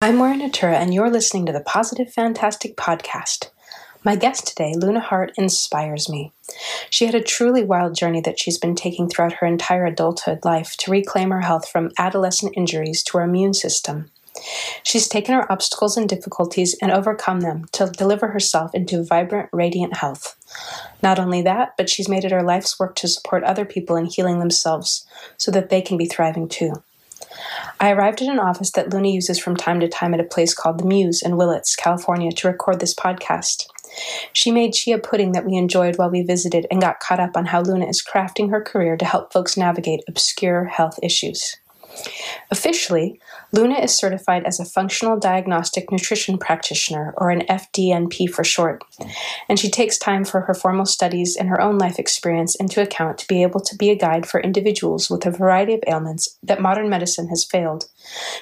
I'm Maura Natura, and you're listening to the Positive Fantastic Podcast. My guest today, Luna Hart, inspires me. She had a truly wild journey that she's been taking throughout her entire adulthood life to reclaim her health from adolescent injuries to her immune system. She's taken her obstacles and difficulties and overcome them to deliver herself into vibrant, radiant health. Not only that, but she's made it her life's work to support other people in healing themselves so that they can be thriving too. I arrived at an office that Luna uses from time to time at a place called The Muse in Willits, California, to record this podcast. She made chia pudding that we enjoyed while we visited and got caught up on how Luna is crafting her career to help folks navigate obscure health issues. Officially, Luna is certified as a functional diagnostic nutrition practitioner, or an FDNP for short, and she takes time for her formal studies and her own life experience into account to be able to be a guide for individuals with a variety of ailments that modern medicine has failed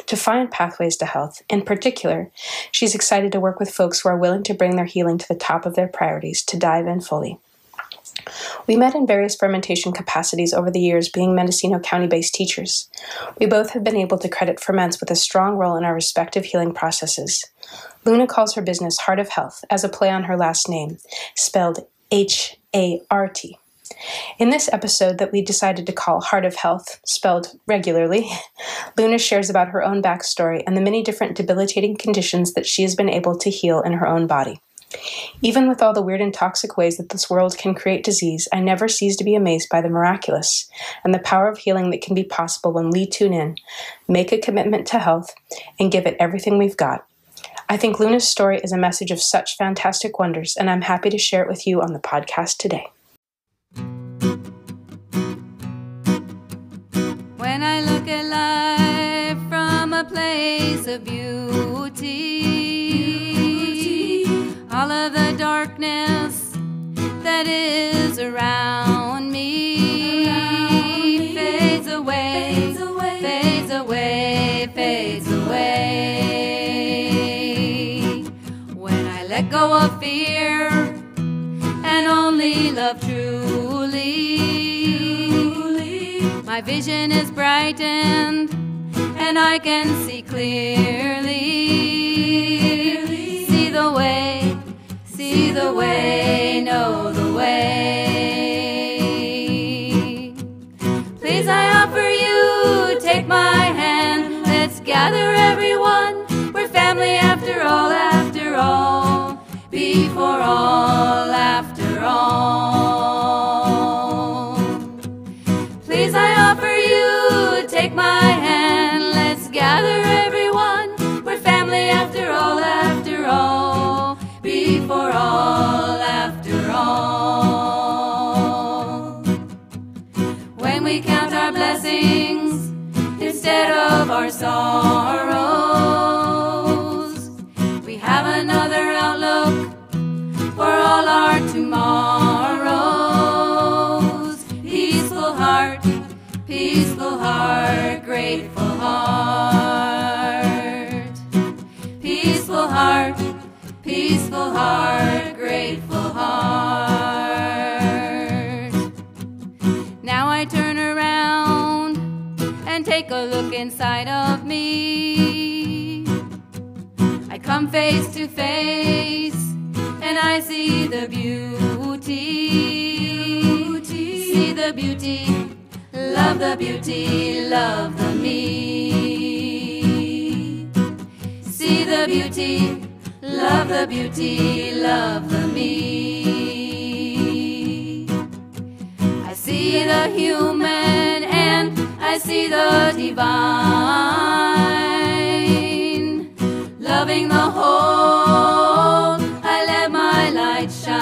to find pathways to health. In particular, she's excited to work with folks who are willing to bring their healing to the top of their priorities to dive in fully. We met in various fermentation capacities over the years, being Mendocino County based teachers. We both have been able to credit ferments with a strong role in our respective healing processes. Luna calls her business Heart of Health, as a play on her last name, spelled H A R T. In this episode that we decided to call Heart of Health, spelled regularly, Luna shares about her own backstory and the many different debilitating conditions that she has been able to heal in her own body. Even with all the weird and toxic ways that this world can create disease, I never cease to be amazed by the miraculous and the power of healing that can be possible when we tune in, make a commitment to health, and give it everything we've got. I think Luna's story is a message of such fantastic wonders, and I'm happy to share it with you on the podcast today. When I look at life from a place of beauty all of the darkness that is around me, around me. Fades, away, fades away, fades away, fades away. When I let go of fear and only love truly, truly. my vision is brightened and I can see clearly. See the way see the way, know the way. Please, I offer you, take my hand, let's gather everyone. We're family after all, after all, before all, after all. Of our sorrows, we have another outlook for all our tomorrows. Peaceful heart, peaceful heart, grateful heart, peaceful heart peaceful heart, take a look inside of me. I come face to face and I see the beauty. See the beauty, love the beauty, love the me. See the beauty Love the beauty, love the me. I see the human I see the divine. Loving the whole, I let my light shine.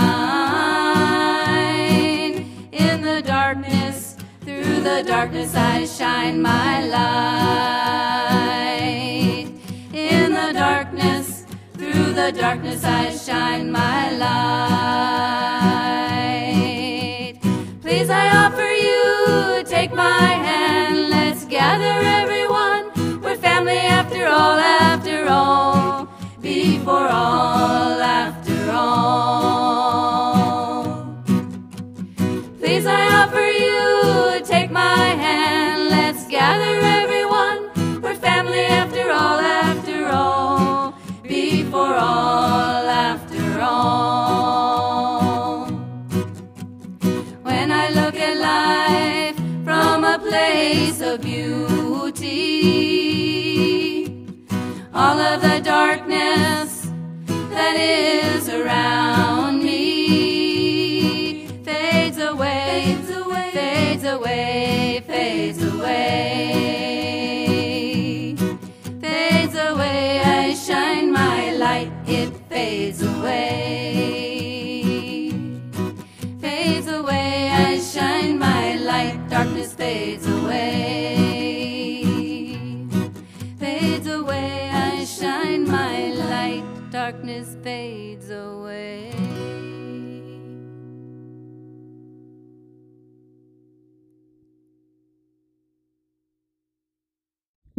In the darkness, through the darkness, I shine my light. In the darkness, through the darkness I shine my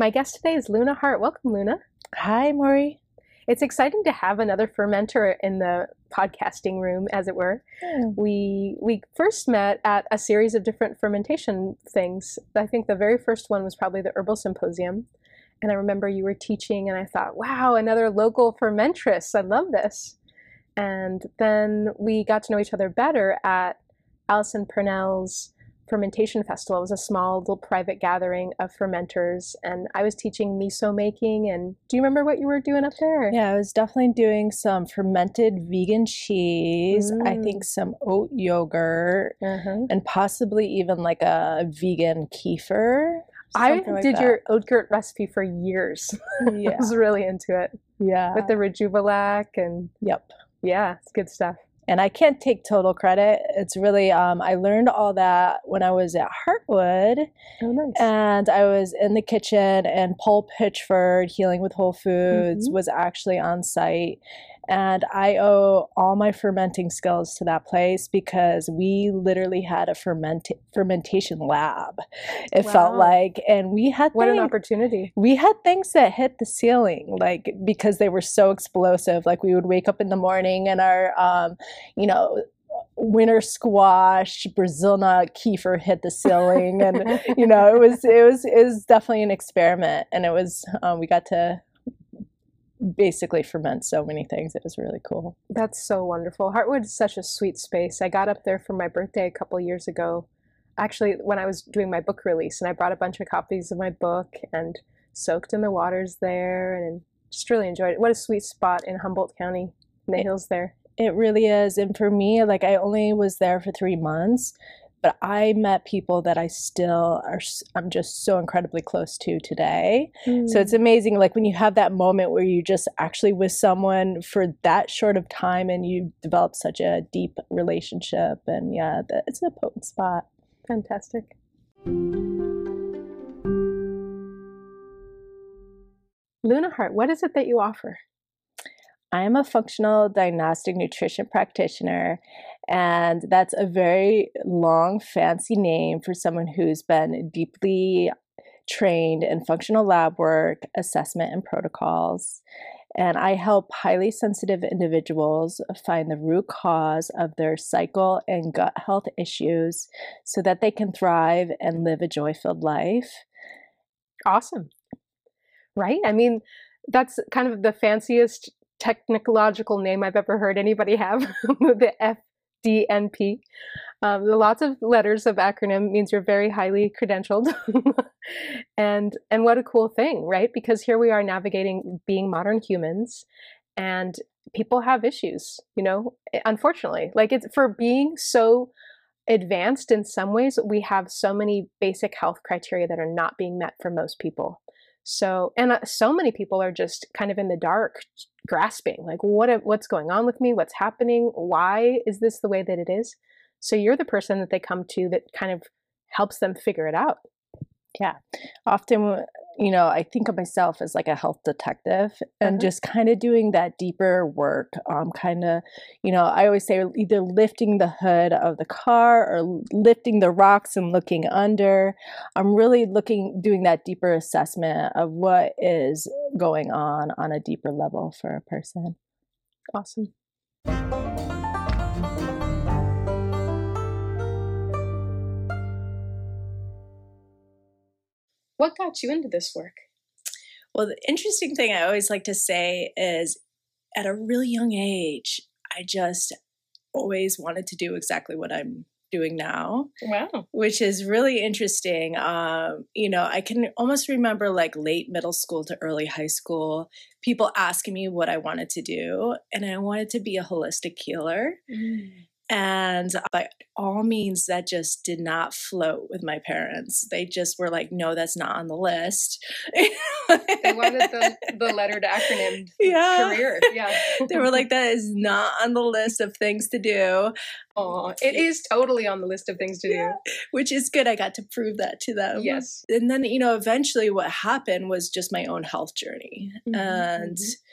My guest today is Luna Hart. Welcome, Luna. Hi, Maury. It's exciting to have another fermenter in the podcasting room, as it were. Hmm. We we first met at a series of different fermentation things. I think the very first one was probably the herbal symposium, and I remember you were teaching, and I thought, "Wow, another local fermentress! I love this." And then we got to know each other better at Alison Purnell's fermentation festival. It was a small little private gathering of fermenters, and I was teaching miso making. And do you remember what you were doing up there? Yeah, I was definitely doing some fermented vegan cheese, I Mm. think some oat yogurt, Uh-huh. and possibly even like a vegan kefir. I like did that. your oat gurt recipe for years. I was really into it yeah. with the Rejuvelac and Yep. yeah, it's good stuff. And I can't take total credit. It's really, um, I learned all that when I was at Heartwood. Oh, nice. And I was in the kitchen, and Paul Pitchford, Healing with Whole Foods, Mhm. was actually on site. And I owe all my fermenting skills to that place because we literally had a ferment- fermentation lab. It felt like, and we had what an opportunity. we had things that hit the ceiling like because they were so explosive like we would wake up in the morning and our um you know winter squash brazil nut kefir hit the ceiling and you know it was it was it was definitely an experiment and it was um, we got to basically ferment so many things it was really cool That's so wonderful. Heartwood is such a sweet space. I got up there for my birthday a couple years ago. Actually, when I was doing my book release, and I brought a bunch of copies of my book and soaked in the waters there and just really enjoyed it. What a sweet spot in Humboldt County, in the It- hills there. It really is. And for me, like I only was there for three months, but I met people that I still are, I'm just so incredibly close to today. So it's hmm. amazing, like when you have that moment where you just actually with someone for that short of time and you develop such a deep relationship. And yeah, that, it's a potent spot. fantastic. Luna Hart, what is it that you offer? I am a functional diagnostic nutrition practitioner, and that's a very long, fancy name for someone who's been deeply trained in functional lab work, assessment, and protocols. And I help highly sensitive individuals find the root cause of their cycle and gut health issues so that they can thrive and live a joy filled life. Awesome. Right? I mean, that's kind of the fanciest technological name I've ever heard anybody have the FDNP. Um, lots of letters of acronym means you're very highly credentialed. and and what a cool thing, right? Because here we are navigating being modern humans and people have issues, you know, eh, unfortunately. Like it's for being so advanced in some ways, we have so many basic health criteria that are not being met for most people. So, and uh, so many people are just kind of in the dark, grasping, like, what what's going on with me? What's happening? Why is this the way that it is? So you're the person that they come to that kind of helps them figure it out. Often you know i think of myself as like a health detective and Uh-huh. just kind of doing that deeper work um kind of you know i always say either lifting the hood of the car or lifting the rocks and looking under i'm really looking doing that deeper assessment of what is going on on a deeper level for a person Awesome. What got you into this work? Well, the interesting thing I always like to say is at a really young age, I just always wanted to do exactly what I'm doing now. Wow. Which is really interesting. Um, you know, I can almost remember like late middle school to early high school, people asking me what I wanted to do. And I wanted to be a holistic healer. Mm. And by all means, that just did not float with my parents. They just were like, no, that's not on the list. they wanted the, the letter to acronym yeah. career. Yeah. they were like, that is not on the list of things to do. Oh, it is totally on the list of things to yeah. do. Which is good. I got to prove that to them. Yes. And then, you know, eventually what happened was just my own health journey. Mm-hmm. And mm-hmm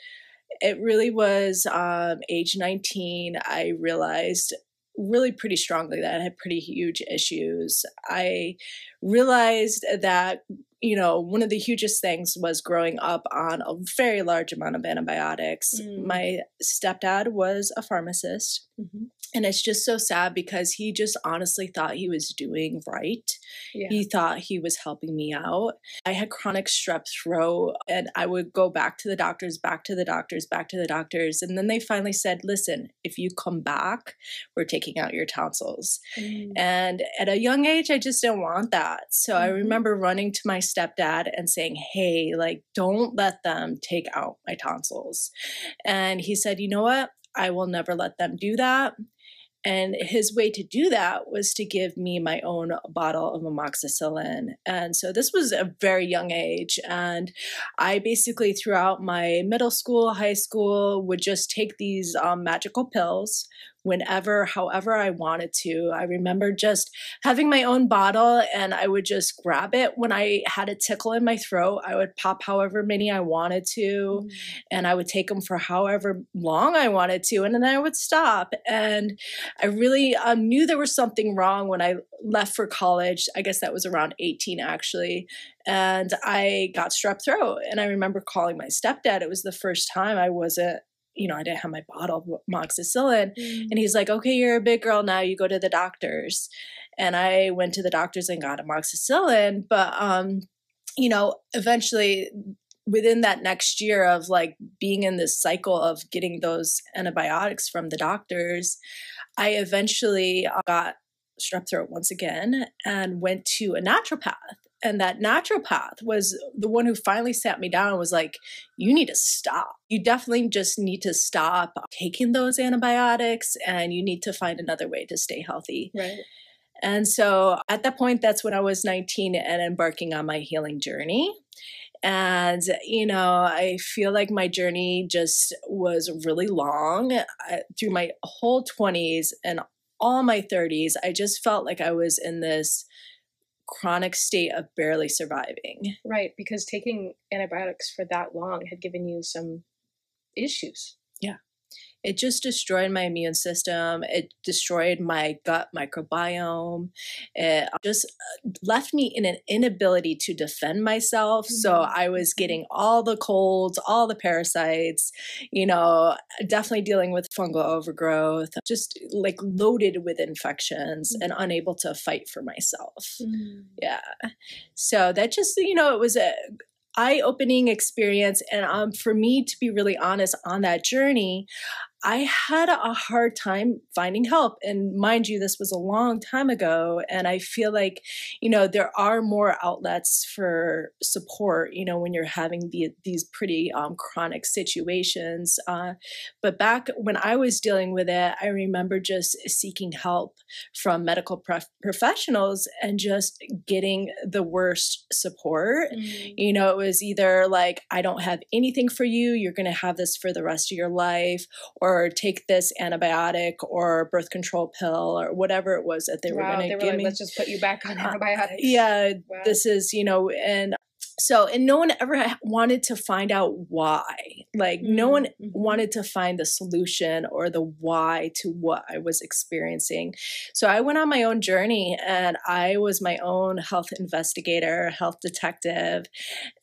it really was um, age 19 i realized really pretty strongly that i had pretty huge issues i realized that you know one of the hugest things was growing up on a very large amount of antibiotics mm. my stepdad was a pharmacist mm-hmm. And it's just so sad because he just honestly thought he was doing right. Yeah. He thought he was helping me out. I had chronic strep throat and I would go back to the doctors, back to the doctors, back to the doctors. And then they finally said, listen, if you come back, we're taking out your tonsils. Mm. And at a young age, I just didn't want that. So mm-hmm. I remember running to my stepdad and saying, hey, like, don't let them take out my tonsils. And he said, you know what? I will never let them do that. And his way to do that was to give me my own bottle of amoxicillin. And so this was a very young age. And I basically, throughout my middle school, high school, would just take these um, magical pills, whenever, however I wanted to. I remember just having my own bottle and I would just grab it when I had a tickle in my throat. I would pop however many I wanted to mm. and I would take them for however long I wanted to and then I would stop. And I really um, knew there was something wrong when I left for college. I guess that was around 18 actually. And I got strep throat. And I remember calling my stepdad. It was the first time I wasn't you know, I didn't have my bottle of amoxicillin. Mm. And he's like, okay, you're a big girl now. You go to the doctors. And I went to the doctors and got amoxicillin. But, um, you know, eventually within that next year of like being in this cycle of getting those antibiotics from the doctors, I eventually got strep throat once again and went to a naturopath and that naturopath was the one who finally sat me down and was like you need to stop. You definitely just need to stop taking those antibiotics and you need to find another way to stay healthy. Right. And so at that point that's when i was 19 and embarking on my healing journey. And you know i feel like my journey just was really long. I, through my whole 20s and all my 30s i just felt like i was in this chronic state of barely surviving. Right, because taking antibiotics for that long had given you some issues. It just destroyed my immune system. It destroyed my gut microbiome. It just uh, left me in an inability to defend myself. Mm-hmm. So I was getting all the colds, all the parasites, you know, definitely dealing with fungal overgrowth, just like loaded with infections mm-hmm. and unable to fight for myself. Mm-hmm. Yeah. So that just, you know, it was a eye opening experience. And um, for me, to be really honest, on that journey, I had a hard time finding help. And mind you, this was a long time ago. And I feel like, you know, there are more outlets for support, you know, when you're having the, these pretty um, chronic situations. Uh, but back when I was dealing with it, I remember just seeking help from medical prof- professionals and just getting the worst support. Mm-hmm. You know, it was either like, I don't have anything for you, you're going to have this for the rest of your life, or or take this antibiotic or birth control pill or whatever it was that they wow, were going to give like, me. Let's just put you back on uh, antibiotics. Uh, yeah, wow. this is you know, and so and no one ever wanted to find out why like mm-hmm. no one mm-hmm. wanted to find the solution or the why to what i was experiencing so i went on my own journey and i was my own health investigator health detective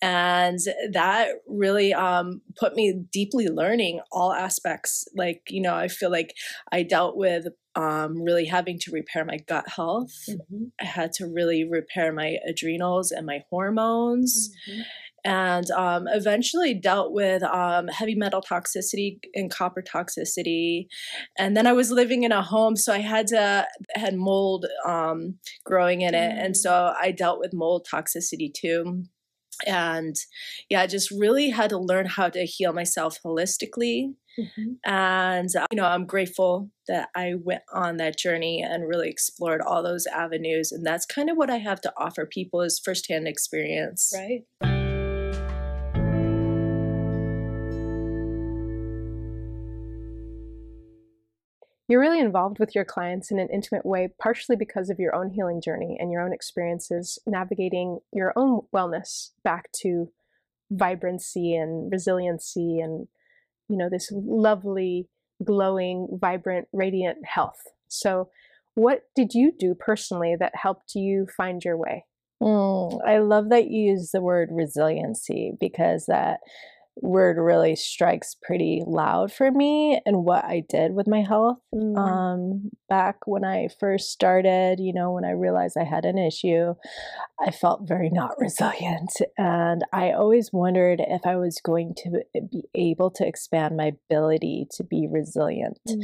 and that really um, put me deeply learning all aspects like you know i feel like i dealt with um, really having to repair my gut health. Mm-hmm. I had to really repair my adrenals and my hormones. Mm-hmm. and um, eventually dealt with um, heavy metal toxicity and copper toxicity. And then I was living in a home, so I had to had mold um, growing in it, and Mm. so I dealt with mold toxicity too. And yeah, I just really had to learn how to heal myself holistically. Mhm. And, uh, you know, I'm grateful that I went on that journey and really explored all those avenues. And that's kind of what I have to offer people is firsthand experience. Right. You're really involved with your clients in an intimate way, partially because of your own healing journey and your own experiences navigating your own wellness back to vibrancy and resiliency and, you know, this lovely, glowing, vibrant, radiant health. So, what did you do personally that helped you find your way? Mm, I love that you use the word resiliency because that word really strikes pretty loud for me and what I did with my health. Mm. Um, back when I first started, you know, when I realized I had an issue, I felt very not resilient. And I always wondered if I was going to be able to expand my ability to be resilient. Mm.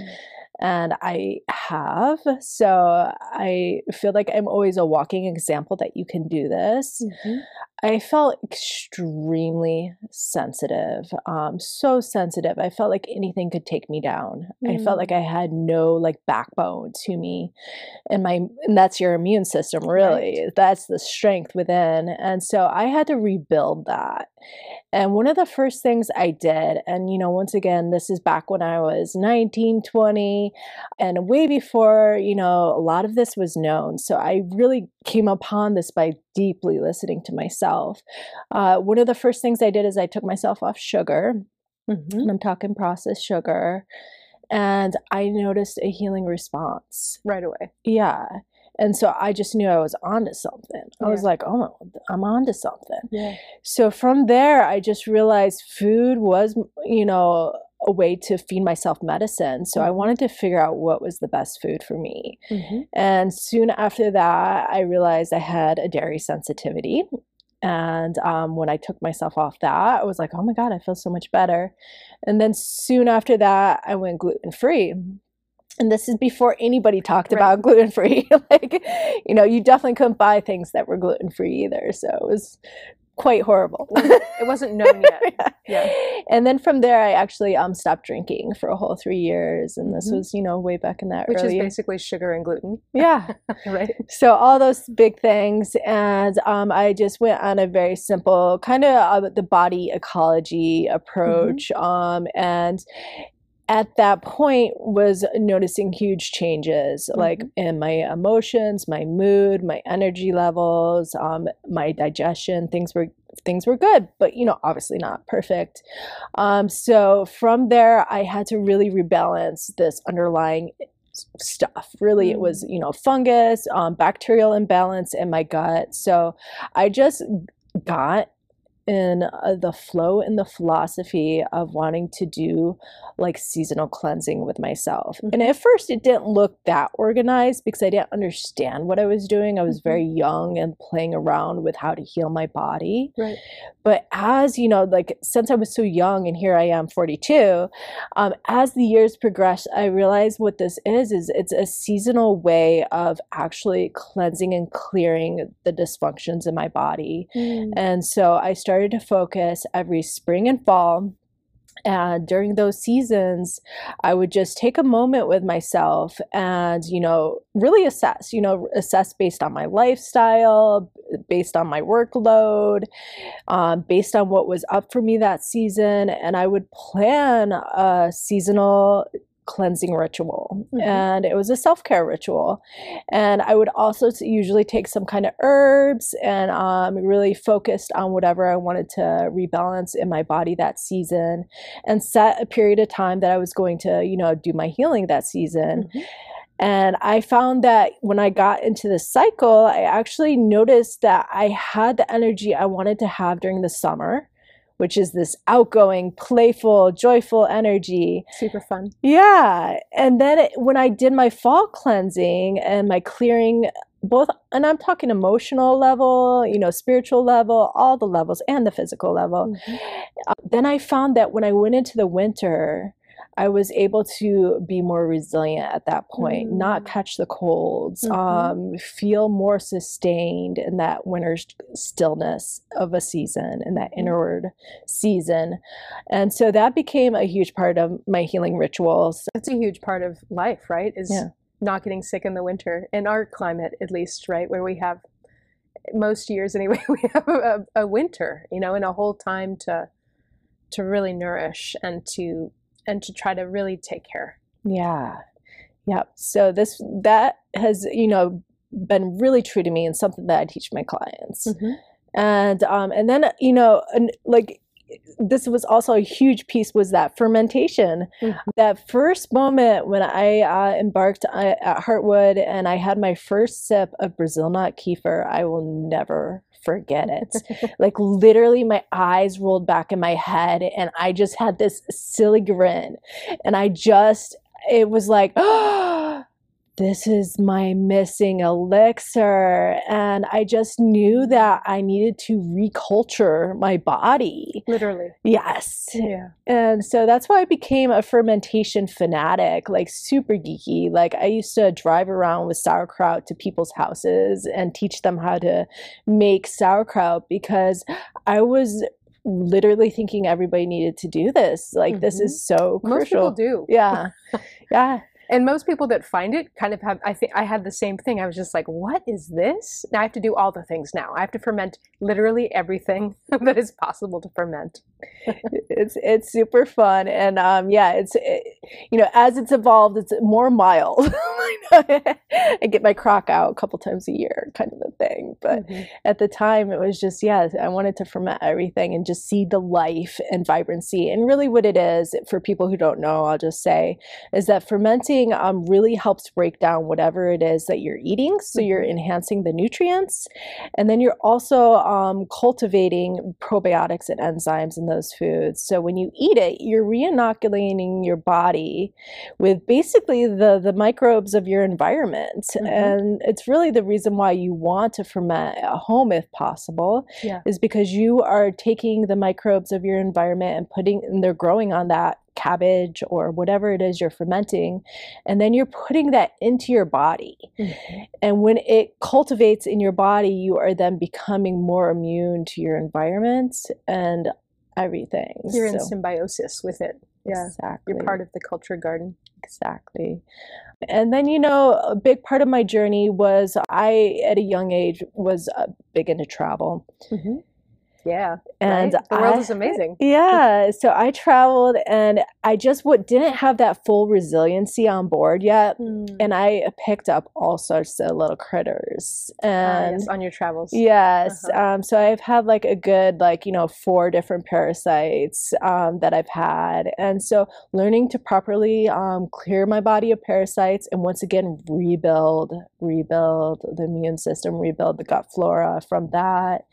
And I have. So I feel like I'm always a walking example that you can do this. Mhm. I felt extremely sensitive, um, so sensitive. I felt like anything could take me down. I felt Mm. like I had no like backbone to me, and my and that's your immune system, really. That's the strength within, and so I had to rebuild that. And one of the first things I did, and you know, once again, this is back when I was 19, 20, and way before, you know, a lot of this was known. So I really came upon this by deeply listening to myself. Uh, one of the first things I did is I took myself off sugar, Mhm. and I'm talking processed sugar, and I noticed a healing response. Right away. Yeah. And so I just knew I was onto something. I was like, oh, I'm onto something. Yeah. So from there, I just realized food was, you know, a way to feed myself medicine. So I Mhm. wanted to figure out what was the best food for me. hmm And soon after that, I realized I had a dairy sensitivity. And um, when I took myself off that, I was like, oh my God, I feel so much better. And then soon after that, I went gluten free. And this is before anybody talked Right. about gluten free. like, you know, you definitely couldn't buy things that were gluten free either. So it was quite horrible. It wasn't known yet. Yeah. And then from there, I actually um stopped drinking for a whole three years, and this Mhm. was you know way back in that Which early. is basically sugar and gluten. yeah. right. So all those big things, and um, I just went on a very simple kind of uh, the body ecology approach, um, and at that point was noticing huge changes like in my emotions my mood my energy levels um, my digestion things were things were good but you know obviously not perfect. Um, so from there i had to really rebalance this underlying stuff. Really it was you know fungus um, bacterial imbalance in my gut. So i just got in uh, the flow and the philosophy of wanting to do like seasonal cleansing with myself. And at first, it didn't look that organized because I didn't understand what I was doing. I was very young and playing around with how to heal my body. Right. But as you know, like since I was so young and here I am 42, um, as the years progressed, I realized what this is is it's a seasonal way of actually cleansing and clearing the dysfunctions in my body. And so I started to focus every spring and fall. And during those seasons, I would just take a moment with myself and, you know, really assess, you know, assess based on my lifestyle, based on my workload, um, based on what was up for me that season. And I would plan a seasonal cleansing ritual. Mhm. And it was a self care ritual. And I would also usually take some kind of herbs and um, really focused on whatever I wanted to rebalance in my body that season and set a period of time that I was going to, you know, do my healing that season. Mhm. And I found that when I got into this cycle, I actually noticed that I had the energy I wanted to have during the summer, which is this outgoing, playful, joyful energy. Super fun. Yeah. And then it, when I did my fall cleansing and my clearing both and i'm talking emotional level you know spiritual level all the levels and the physical level Mhm. uh, then i found that when i went into the winter i was able to be more resilient at that point not Mm. catch the colds Mhm. um, feel more sustained in that winter stillness of a season in that Mhm. inward season and so that became a huge part of my healing rituals That's a huge part of life, right? Is Yeah. not getting sick in the winter. In our climate, at least, right, where we have most years anyway, we have a, a winter, you know, and a whole time to to really nourish and to and to try to really take care. Yeah. Yep. So this that has, you know, been really true to me and something that I teach my clients. And um and then you know, and like this was also a huge piece was that fermentation. Mhm. That first moment when I uh, embarked uh, at Heartwood and I had my first sip of Brazil nut kefir, I will never forget it. like literally my eyes rolled back in my head and I just had this silly grin and I just it was like oh this is my missing elixir and I just knew that I needed to reculture my body. Literally. Yes. Yeah. And so that's why I became a fermentation fanatic, like super geeky. Like I used to drive around with sauerkraut to people's houses and teach them how to make sauerkraut because I was literally thinking everybody needed to do this. Like this Mhm. is so crucial. Most people do. Yeah. Yeah. And most people that find it kind of have, I think I had the same thing. I was just like, what is this? Now I have to do all the things now. I have to ferment literally everything that is possible to ferment. it's it's super fun and um yeah it's it, you know as it's evolved it's more mild i get my crock out a couple times a year kind of a thing but Mhm. at the time it was just yeah i wanted to ferment everything and just see the life and vibrancy and really what it is for people who don't know i'll just say is that fermenting um, really helps break down whatever it is that you're eating so you're Mhm. enhancing the nutrients and then you're also um, cultivating probiotics and enzymes in those foods so when you eat it you're re-inoculating your body with basically the the microbes of your environment Mhm. and it's really the reason why you want to ferment at home if possible Yeah. is because you are taking the microbes of your environment and putting and they're growing on that cabbage or whatever it is you're fermenting and then you're putting that into your body Mhm. and when it cultivates in your body you are then becoming more immune to your environment and everything You're in symbiosis with it. Yeah. exactly You're part of the culture garden. Exactly. And then, you know, a big part of my journey was I, at a young age, was uh, big into travel. Yeah. And right? the world I- is amazing. Yeah. So I traveled and I just what didn't have that full resiliency on board yet. Mm. And I picked up all sorts of little critters. Ah, And yes, on your travels. Yes. Uh-huh. Um, so I've had like a good, like, you know, four different parasites um, that I've had. And so learning to properly um, clear my body of parasites and once again rebuild, rebuild the immune system, rebuild the gut flora from that.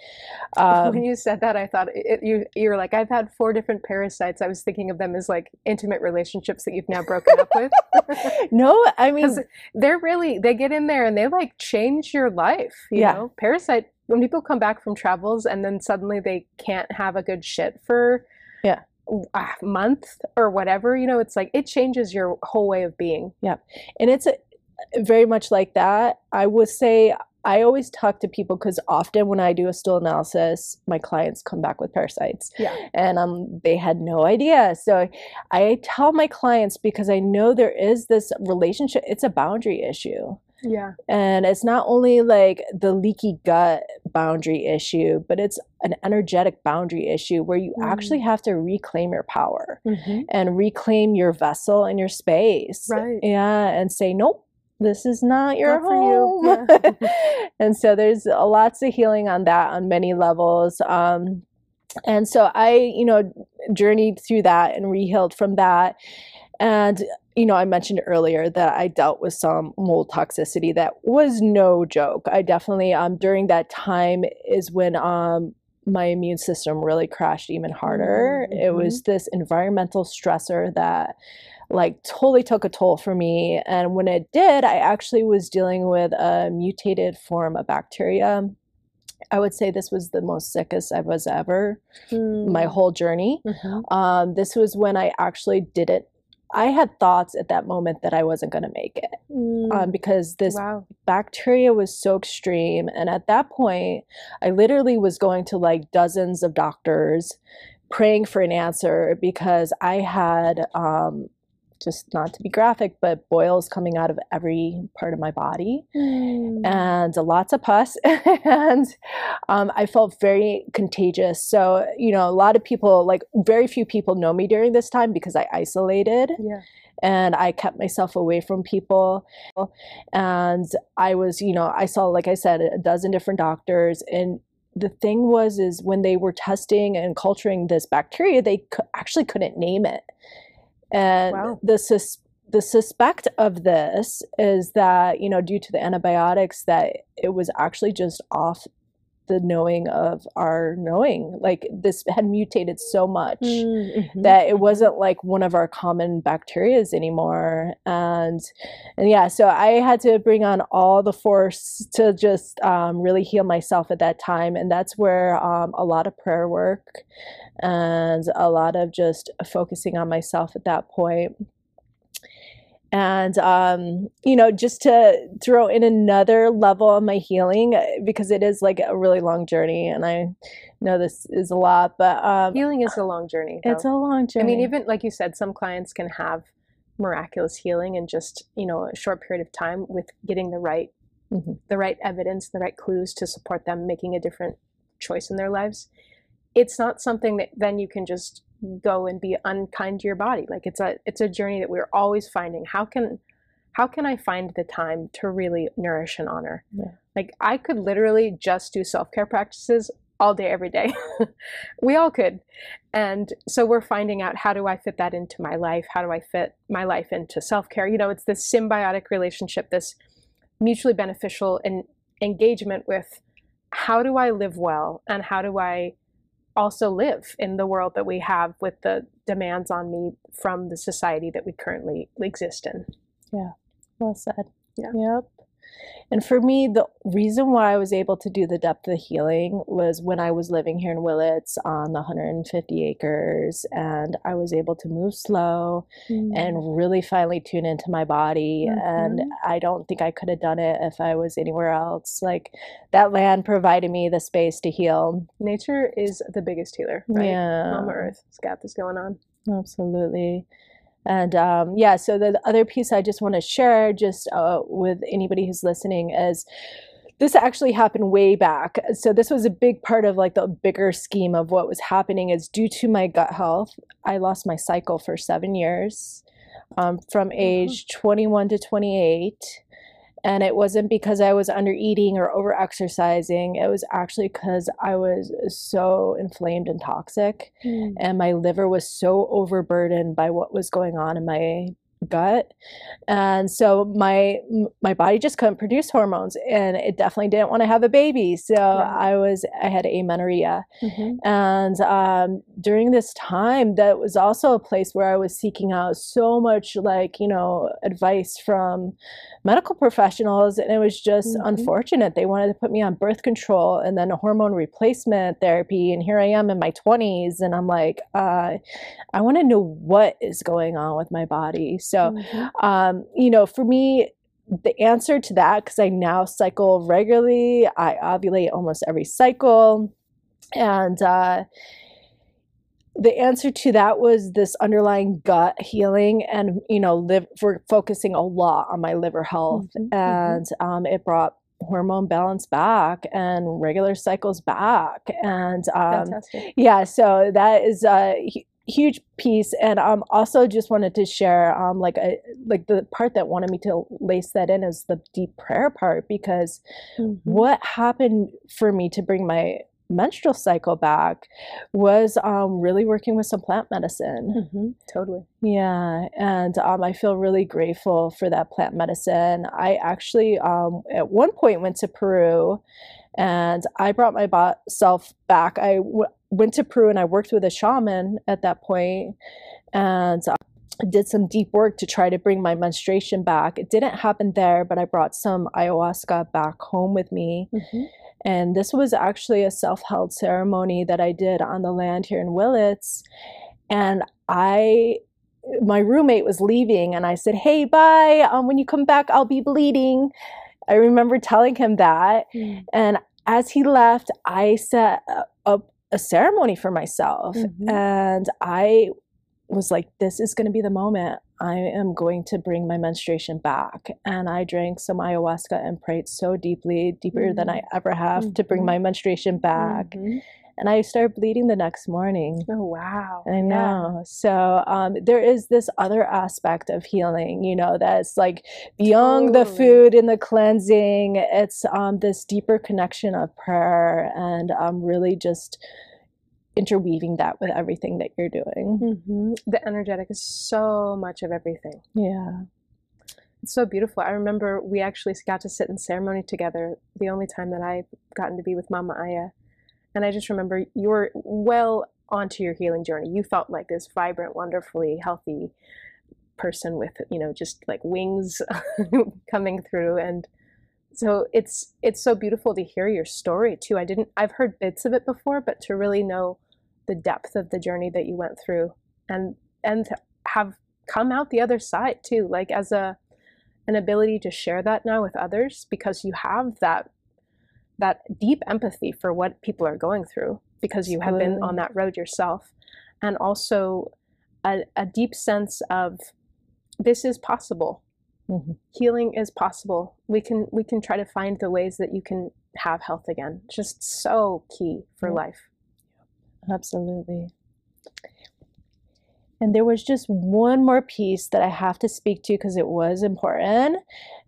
Um, when you said that, I thought it, you you're like I've had four different parasites. I was thinking of them as like intimate relationships that you've now broken up with. no, I mean, they're really they get in there and they like change your life. You Yeah. know, parasite. When people come back from travels and then suddenly they can't have a good shit for Yeah. a month or whatever, you know, it's like it changes your whole way of being. Yeah, and it's a, very much like that. I would say I always talk to people because often when I do a stool analysis, my clients come back with parasites. Yeah. and um, they had no idea. So I tell my clients because I know there is this relationship. It's a boundary issue, Yeah. and it's not only like the leaky gut boundary issue, but it's an energetic boundary issue where you actually have to reclaim your power and reclaim your vessel and your space. Right. Yeah, and say nope. This is not your Not for you. home. and so there's lots of healing on that on many levels. Um, and so I, you know, journeyed through that and rehealed from that. And, you know, I mentioned earlier that I dealt with some mold toxicity that was no joke. I definitely, um, during that time is when, um, my immune system really crashed even harder. It Mhm. was this environmental stressor that like totally took a toll for me. And when it did, I actually was dealing with a mutated form of bacteria. I would say this was the most sickest I was ever my whole journey. Mhm. Um, this was when I actually didn't. I had thoughts at that moment that I wasn't going to make it um, because this wow. bacteria was so extreme. And at that point, I literally was going to like dozens of doctors praying for an answer because I had, um, just not to be graphic, but boils coming out of every part of my body and lots of pus. and um, I felt very contagious. So, you know, a lot of people, like very few people know me during this time because I isolated yeah. and I kept myself away from people. And I was, you know, I saw, like I said, a dozen different doctors. And the thing was, is when they were testing and culturing this bacteria, they actually couldn't name it. And Wow. the sus- the suspect of this is that you know due to the antibiotics that it was actually just off the knowing of our knowing like this had mutated so much Mhm. that it wasn't like one of our common bacterias anymore and and yeah so i had to bring on all the force to just um, really heal myself at that time and that's where um, a lot of prayer work and a lot of just focusing on myself at that point and um, you know just to throw in another level of my healing uh, because it is like a really long journey and i know this is a lot but um, Healing is a long journey. it's a long journey I mean, even like you said, some clients can have miraculous healing in just you know a short period of time with getting the right Mhm. the right evidence, the right clues to support them making a different choice in their lives. It's not something that then you can just go and be unkind to your body. Like it's a it's a journey that we're always finding. How can how can I find the time to really nourish and honor? Yeah. Like I could literally just do self-care practices all day every day. we all could. And so we're finding out how do I fit that into my life? How do I fit my life into self-care? You know, it's this symbiotic relationship, this mutually beneficial and engagement with how do I live well and how do I also live in the world that we have with the demands on me from the society that we currently exist in. Yeah. Well said. Yeah. Yep. And for me, the reason why I was able to do the depth of healing was when I was living here in Willits on the 150 acres, and I was able to move slow and really finally tune into my body. And Mhm. I don't think I could have done it if I was anywhere else. Like that land provided me the space to heal. nature is the biggest healer, right? Yeah. Mama Earth's got this going on. Absolutely. And um, yeah, so the, the other piece I just want to share just uh, with anybody who's listening is this actually happened way back. So this was a big part of like the bigger scheme of what was happening is due to my gut health, I lost my cycle for seven years um, from age 21 to 28. And it wasn't because I was under eating or over exercising. It was actually because I was so inflamed and toxic hmm. and my liver was so overburdened by what was going on in my gut. And so my my body just couldn't produce hormones and it definitely didn't want to have a baby. So i was i had amenorrhea. Mhm. and um, during this time that was also a place where i was seeking out so much like you know advice from medical professionals and it was just Mhm. unfortunate. They wanted to put me on birth control and then a hormone replacement therapy and here i am in my 20s and i'm like uh, i want to know what is going on with my body. so Mhm. um, you know, for me, the answer to that, because I now cycle regularly, I ovulate almost every cycle. And uh, the answer to that was this underlying gut healing. And, you know, live, we're focusing a lot on my liver health. Mhm, mhm. And um, it brought hormone balance back and regular cycles back. And um, yeah so that is a hu- huge piece and um also just wanted to share um like a like the part that wanted me to lace that in is the deep prayer part because Mhm. what happened for me to bring my menstrual cycle back was um really working with some plant medicine Mhm. Totally. yeah, and um, I feel really grateful for that plant medicine. I actually, um, at one point, went to Peru, and I brought my bo- self back. I went to Peru and I worked with a shaman at that point, and uh, did some deep work to try to bring my menstruation back. It didn't happen there, but I brought some ayahuasca back home with me. Mhm. And this was actually a self held ceremony that I did on the land here in Willits. And I, my roommate was leaving, and I said, Hey, bye. Um, when you come back, I'll be bleeding. I remember telling him that. Mm. And as he left, I set up a ceremony for myself. Mhm. And I was like, this is going to be the moment I am going to bring my menstruation back. And I drank some ayahuasca and prayed so deeply, deeper than I ever have, to bring Mhm. my menstruation back. And I started bleeding the next morning. Oh wow! I Yeah. know. So um, there is this other aspect of healing, you know, that's like beyond the food and the cleansing. It's um, this deeper connection of prayer and um, really just interweaving that with everything that you're doing. Mhm. The energetic is so much of everything. Yeah. It's so beautiful. I remember we actually got to sit in ceremony together the only time that I've gotten to be with Mama Aya. And I just remember you were well onto your healing journey. You felt like this vibrant, wonderfully healthy person with, you know, just like wings coming through and so it's it's so beautiful to hear your story too. I didn't I've heard bits of it before, but to really know the depth of the journey that you went through and and have come out the other side too, like as a an ability to share that now with others because you have that that deep empathy for what people are going through because you have been on that road yourself and also a, a deep sense of this is possible Mhm. healing is possible we can we can try to find the ways that you can have health again just so key for Yeah. life Absolutely. And there was just one more piece that I have to speak to because it was important.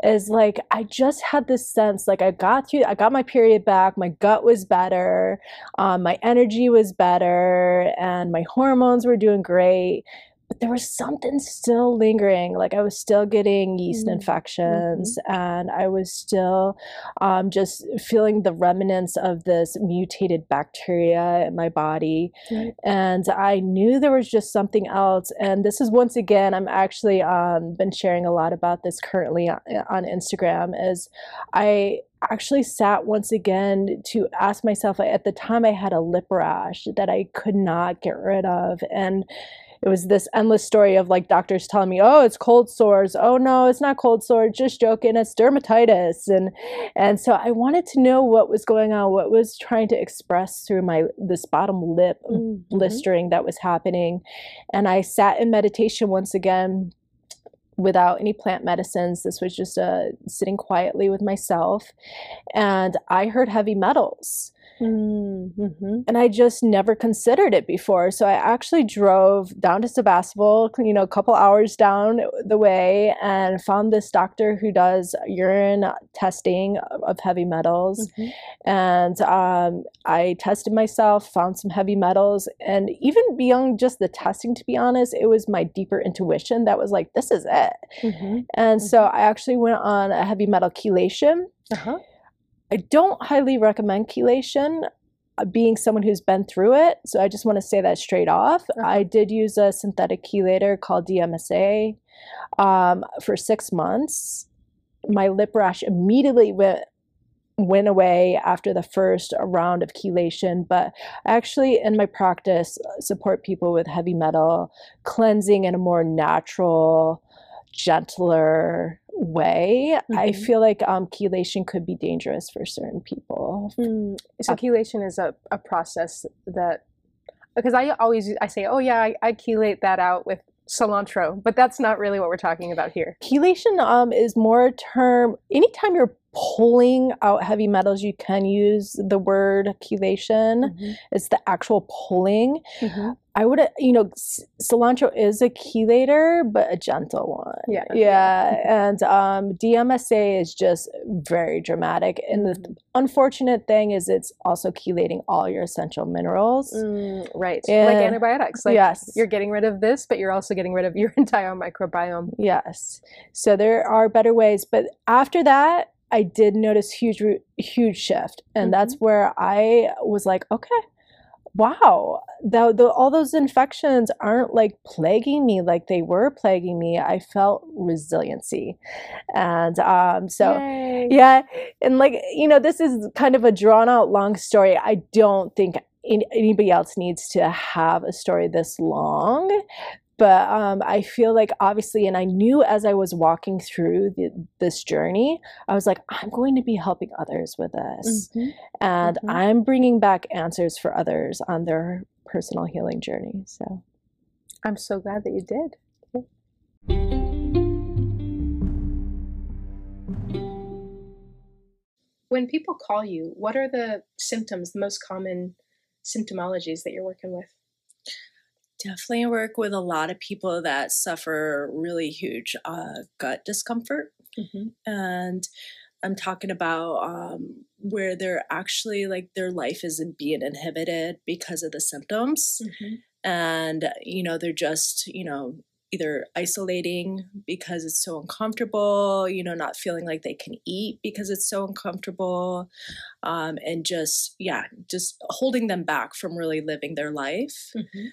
Is like I just had this sense, like I got through, I got my period back, my gut was better, um, my energy was better, and my hormones were doing great. But there was something still lingering. Like I was still getting yeast Mm. infections, and I was still um, just feeling the remnants of this mutated bacteria in my body Right. and I knew there was just something else. And this is once again, I'm actually um, been sharing a lot about this currently on, on Instagram. Is I actually sat once again to ask myself. At the time, I had a lip rash that I could not get rid of, and it was this endless story of like doctors telling me, "Oh, it's cold sores. Oh no, it's not cold sores. Just joking. It's dermatitis." And and so I wanted to know what was going on, what was trying to express through my this bottom lip Mhm. blistering that was happening. And I sat in meditation once again without any plant medicines. This was just uh, sitting quietly with myself. And I heard heavy metals. Mhm. And I just never considered it before. So I actually drove down to Sebastopol, you know, a couple hours down the way and found this doctor who does urine testing of heavy metals Mhm. and um, I tested myself, found some heavy metals, and even beyond just the testing, to be honest, it was my deeper intuition that was like, this is it. Mhm. And so I actually went on a heavy metal chelation. Uh-huh. I don't highly recommend chelation. uh, Being someone who's been through it, so I just want to say that straight off. Uh-huh. I did use a synthetic chelator called DMSA um, for six months. My lip rash immediately went went away after the first round of chelation but I actually in my practice uh, support people with heavy metal cleansing in a more natural gentler way i Mhm. feel like um, chelation could be dangerous for certain people Mm, so Uh, chelation is a, a process that because I always I say oh yeah I, I chelate that out with cilantro but that's not really what we're talking about here. chelation um, is more a term anytime you're pulling out heavy metals you can use the word chelation it's the actual pulling Mhm. I would, you know, cilantro is a chelator, but a gentle one. Yeah. Yeah. And um, DMSA is just very dramatic. And the Mhm. unfortunate thing is it's also chelating all your essential minerals. Mm, right, like antibiotics. Like Yes. you're getting rid of this, but you're also getting rid of your entire microbiome. Yes. So there are better ways. But after that, I did notice huge, huge shift. And that's where I was like, okay, wow, the, the, all those infections aren't like plaguing me like they were plaguing me. I felt resiliency. And um, so, Yay. yeah. And like, you know, this is kind of a drawn out long story. I don't think anybody else needs to have a story this long but um, I feel like obviously, and I knew as I was walking through the, this journey, I was like, I'm going to be helping others with this, mm-hmm. and mm-hmm. I'm bringing back answers for others on their personal healing journey. So, I'm so glad that you did. When people call you, what are the symptoms, the most common symptomologies that you're working with? Definitely work with a lot of people that suffer really huge uh, gut discomfort. Mm-hmm. And I'm talking about um, where they're actually like their life is being inhibited because of the symptoms. Mm-hmm. And, you know, they're just, you know, either isolating because it's so uncomfortable, you know, not feeling like they can eat because it's so uncomfortable, um, and just, yeah, just holding them back from really living their life. Mm-hmm.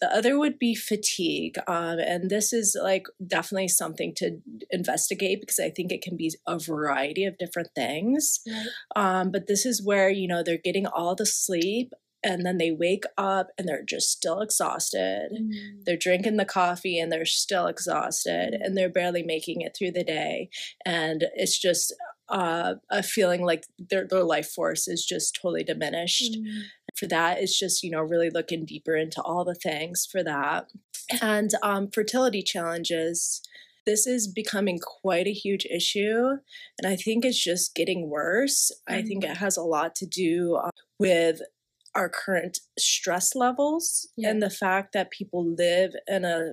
The other would be fatigue. Um, and this is like definitely something to investigate because I think it can be a variety of different things. Right. Um, but this is where, you know, they're getting all the sleep and then they wake up and they're just still exhausted. Mm. They're drinking the coffee and they're still exhausted and they're barely making it through the day. And it's just uh, a feeling like their, their life force is just totally diminished. Mm for that is just you know really looking deeper into all the things for that and um, fertility challenges this is becoming quite a huge issue and i think it's just getting worse mm-hmm. i think it mm-hmm. has a lot to do uh, with our current stress levels yeah. and the fact that people live in a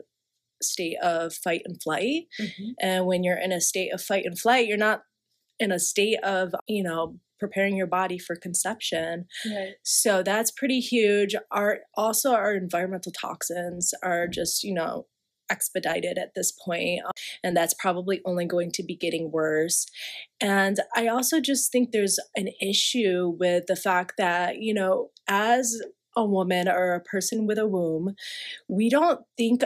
state of fight and flight mm-hmm. and when you're in a state of fight and flight you're not in a state of you know preparing your body for conception. Right. So that's pretty huge. Our also our environmental toxins are just, you know, expedited at this um, and that's probably only going to be getting worse and i also just think there's an issue with the fact that you know as a woman or a person with a womb we don't think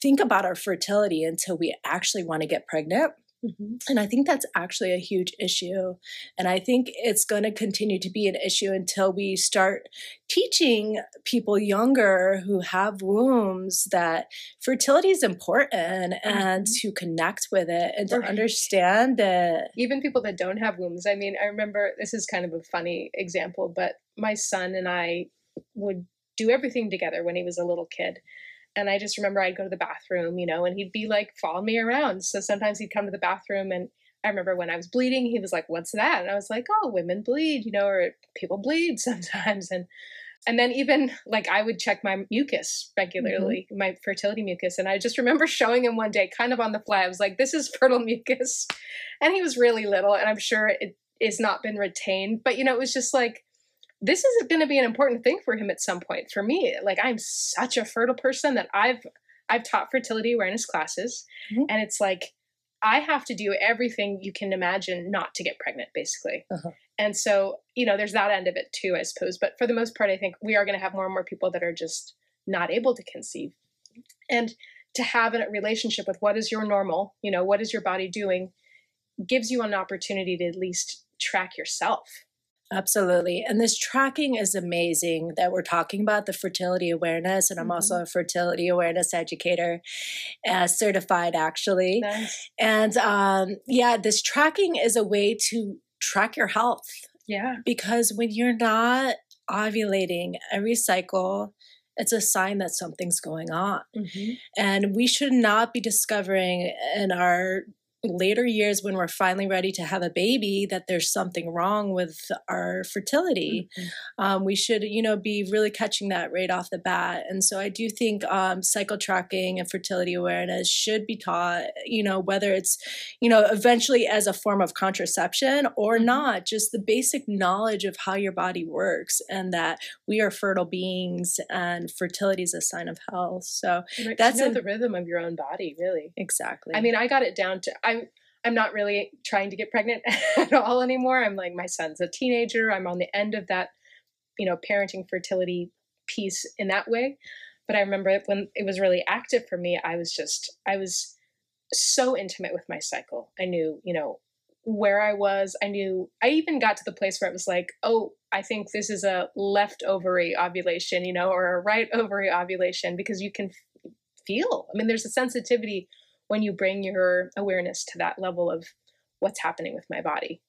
think about our fertility until we actually want to get pregnant Mm-hmm. And I think that's actually a huge issue. And I think it's going to continue to be an issue until we start teaching people younger who have wombs that fertility is important mm-hmm. and to connect with it and to understand it. Even people that don't have wombs. I mean, I remember this is kind of a funny example, but my son and I would do everything together when he was a little kid. And I just remember I'd go to the bathroom, you know, and he'd be like following me around. So sometimes he'd come to the bathroom and I remember when I was bleeding, he was like, "What's that?" And I was like, "Oh, women bleed, you know, or people bleed sometimes." And and then even like I would check my mucus regularly, mm-hmm. my fertility mucus, and I just remember showing him one day, kind of on the fly. I was like, "This is fertile mucus," and he was really little, and I'm sure it is not been retained. But you know, it was just like this is going to be an important thing for him at some point. For me, like I'm such a fertile person that I've I've taught fertility awareness classes, mm-hmm. and it's like I have to do everything you can imagine not to get pregnant, basically. Uh-huh. And so, you know, there's that end of it too, I suppose. But for the most part, I think we are going to have more and more people that are just not able to conceive. And to have a relationship with what is your normal, you know, what is your body doing, gives you an opportunity to at least track yourself Absolutely. And this tracking is amazing that we're talking about the fertility awareness. And I'm mm-hmm. also a fertility awareness educator, uh, certified actually. Nice. And um, yeah, this tracking is a way to track your health. Yeah. Because when you're not ovulating every cycle, it's a sign that something's going on. Mm-hmm. And we should not be discovering in our later years when we're finally ready to have a baby that there's something wrong with our fertility. Mm-hmm. um, we should you know be really catching that right off the bat. And so i do think um, cycle tracking and fertility awareness should be taught you know whether it's you know eventually as a form of contraception or mm-hmm. not just the basic knowledge of how your body works and that we are fertile beings and fertility is a sign of health. So right, that's know a, the rhythm of your own body really. Exactly. I mean i got it down to i I'm I'm not really trying to get pregnant at all anymore. I'm like my son's a teenager. I'm on the end of that you know parenting fertility piece in that way but i remember when it was really active for me i was just i was so intimate with my cycle i knew you know where i was i knew i even got to the place where it was like oh i think this is a left ovary ovulation you know or a right ovary ovulation because you can feel i mean there's a sensitivity when you bring your awareness to that level of what's happening with my body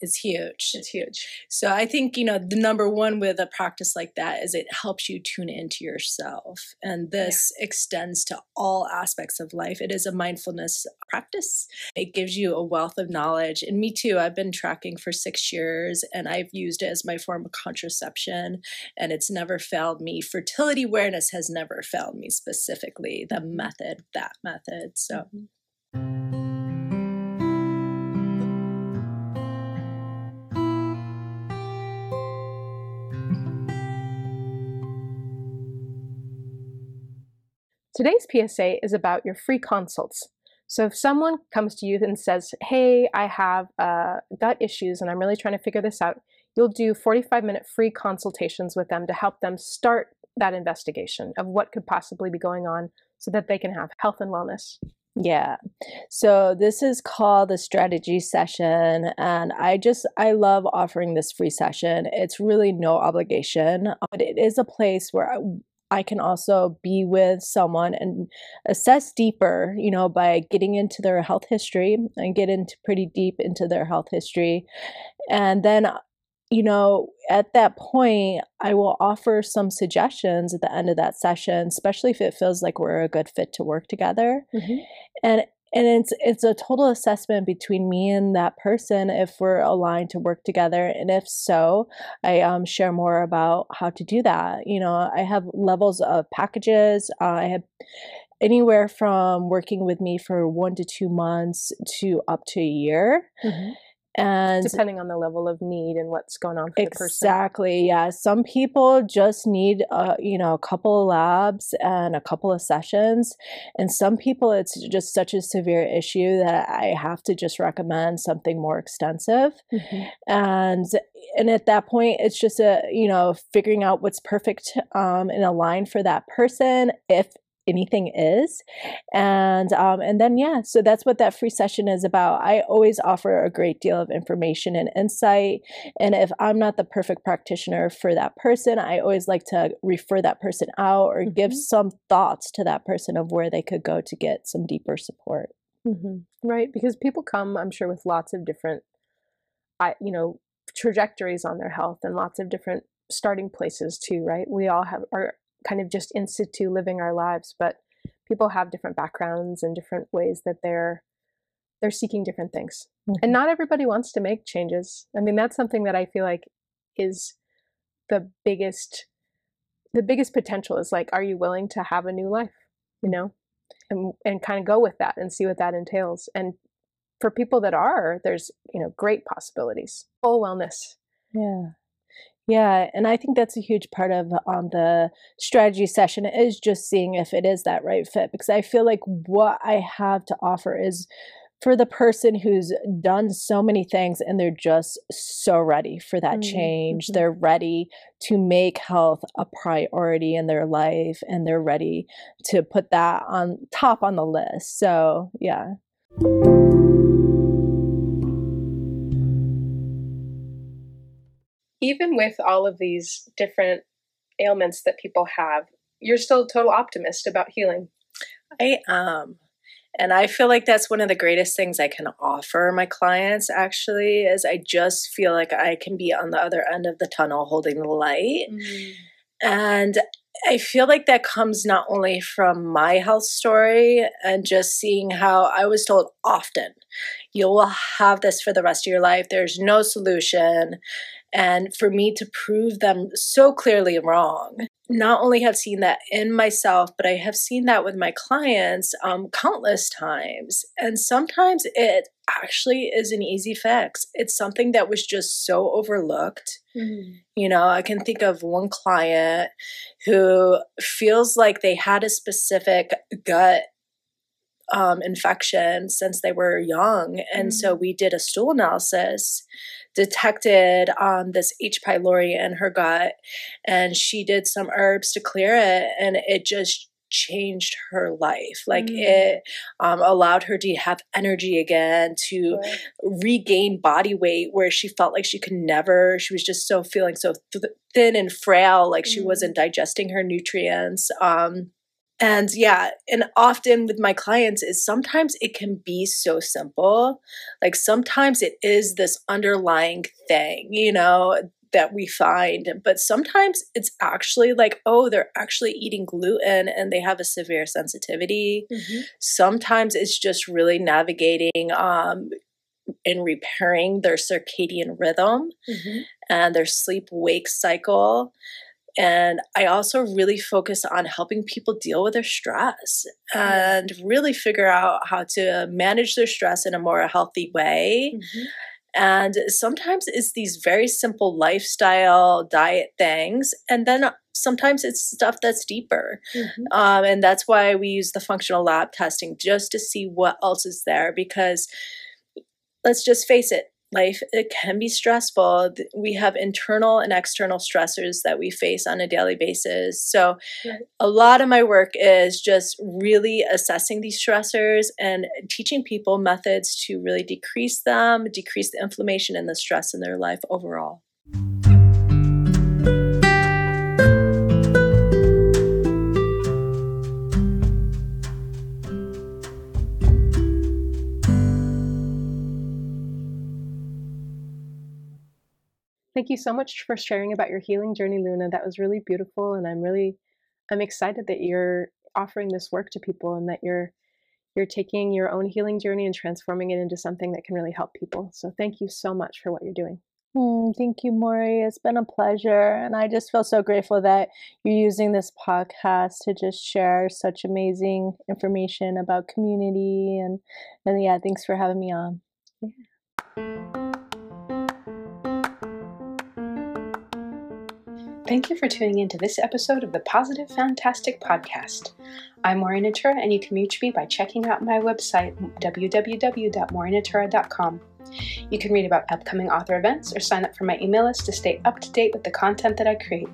is huge. It's huge. So I think, you know, the number one with a practice like that is it helps you tune into yourself. And this yeah. extends to all aspects of life. It is a mindfulness practice. It gives you a wealth of knowledge. And me too, I've been tracking for six years and I've used it as my form of contraception and it's never failed me. Fertility awareness has never failed me specifically. The method, that method. So. Mm-hmm. Today's PSA is about your free consults. So if someone comes to you and says, hey, I have uh, gut issues and I'm really trying to figure this out, you'll do 45 minute free consultations with them to help them start that investigation of what could possibly be going on so that they can have health and wellness. Yeah. So this is called the strategy session and I just I love offering this free session. It's really no obligation, but it is a place where I can also be with someone and assess deeper, you know, by getting into their health history and get into pretty deep into their health history. And then, you know, at that point, I will offer some suggestions at the end of that session, especially if it feels like we're a good fit to work together. Mm-hmm. And and it's it's a total assessment between me and that person if we're aligned to work together. And if so i um, share more about how to do that. You know i have levels of packages. Uh, i have anywhere from working with me for one to two months to up to a year. Mm-hmm and depending on the level of need and what's going on for exactly yeah. Some people just need a you know a couple of labs and a couple of sessions. And some people it's just such a severe issue that i have to just recommend something more extensive. Mm-hmm. and and at that point it's just a you know figuring out what's perfect um, and aligned for that person if anything is and um, and then yeah so that's what that free session is about i always offer a great deal of information and insight and if i'm not the perfect practitioner for that person i always like to refer that person out or mm-hmm. give some thoughts to that person of where they could go to get some deeper support mm-hmm. right because people come i'm sure with lots of different i you know trajectories on their health and lots of different starting places too right we all have our kind of just in situ living our lives, but people have different backgrounds and different ways that they're they're seeking different things. Mm-hmm. And not everybody wants to make changes. I mean, that's something that I feel like is the biggest the biggest potential is like are you willing to have a new life, you know? And and kind of go with that and see what that entails. And for people that are, there's, you know, great possibilities. Full wellness. Yeah. Yeah, and I think that's a huge part of um, the strategy session is just seeing if it is that right fit because I feel like what I have to offer is for the person who's done so many things and they're just so ready for that mm-hmm. change. They're ready to make health a priority in their life and they're ready to put that on top on the list. So, yeah. Even with all of these different ailments that people have, you're still a total optimist about healing. I am. And I feel like that's one of the greatest things I can offer my clients actually is I just feel like I can be on the other end of the tunnel holding the light. Mm. And I feel like that comes not only from my health story and just seeing how I was told often, you will have this for the rest of your life. There's no solution and for me to prove them so clearly wrong not only have seen that in myself but i have seen that with my clients um, countless times and sometimes it actually is an easy fix it's something that was just so overlooked mm-hmm. you know i can think of one client who feels like they had a specific gut um, infection since they were young and mm-hmm. so we did a stool analysis detected um, this H. pylori in her gut, and she did some herbs to clear it, and it just changed her life. Like mm. it um, allowed her to have energy again, to right. regain body weight where she felt like she could never. She was just so feeling so th- thin and frail, like mm. she wasn't digesting her nutrients. Um, and yeah, and often with my clients is sometimes it can be so simple. Like sometimes it is this underlying thing, you know, that we find. But sometimes it's actually like, oh, they're actually eating gluten and they have a severe sensitivity. Mm-hmm. Sometimes it's just really navigating um, and repairing their circadian rhythm mm-hmm. and their sleep wake cycle. And I also really focus on helping people deal with their stress and really figure out how to manage their stress in a more healthy way. Mm-hmm and sometimes it's these very simple lifestyle diet things. And then sometimes it's stuff that's deeper. Mm-hmm. Um, and that's why we use the functional lab testing just to see what else is there. Because let's just face it, life it can be stressful. We have internal and external stressors that we face on a daily basis. So a lot of my work is just really assessing these stressors and teaching people methods to really decrease them decrease the inflammation and the stress in their life overall Thank you so much for sharing about your healing journey, Luna. That was really beautiful, and I'm really, I'm excited that you're offering this work to people and that you're, you're taking your own healing journey and transforming it into something that can really help people. So thank you so much for what you're doing. Mm, thank you, Maury. It's been a pleasure. And I just feel so grateful that you're using this podcast to just share such amazing information about community. And, and yeah, thanks for having me on. Yeah. Thank you for tuning in to this episode of the Positive Fantastic Podcast. I'm Maureen Natura, and you can reach me by checking out my website, www.maureennatura.com. You can read about upcoming author events or sign up for my email list to stay up to date with the content that I create.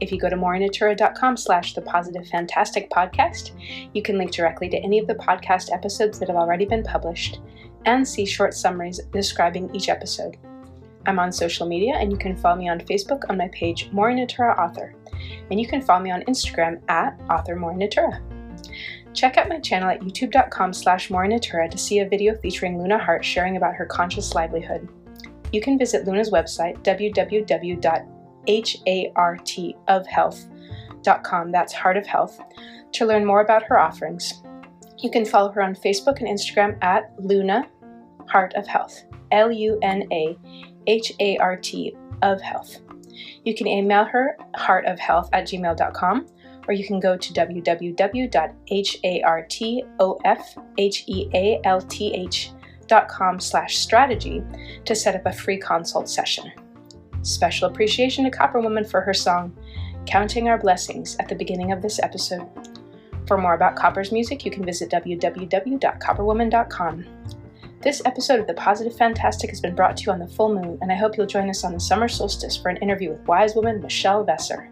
If you go to maureennatura.com slash the Positive Fantastic Podcast, you can link directly to any of the podcast episodes that have already been published and see short summaries describing each episode. I'm on social media, and you can follow me on Facebook on my page Maureen Natura Author, and you can follow me on Instagram at Author Maureen Natura. Check out my channel at youtube.com slash Natura to see a video featuring Luna Hart sharing about her conscious livelihood. You can visit Luna's website, www.hartofhealth.com, that's Heart of Health, to learn more about her offerings. You can follow her on Facebook and Instagram at Luna Hart of Health, L U N A H A R T, of health. You can email her hartofhealth at gmail.com or you can go to www.hartofhealth.com slash strategy to set up a free consult session. Special appreciation to Copper Woman for her song, Counting Our Blessings, at the beginning of this episode. For more about Copper's music, you can visit www.copperwoman.com. This episode of The Positive Fantastic has been brought to you on the full moon, and I hope you'll join us on the summer solstice for an interview with wise woman Michelle Vesser.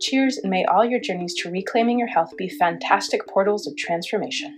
Cheers, and may all your journeys to reclaiming your health be fantastic portals of transformation.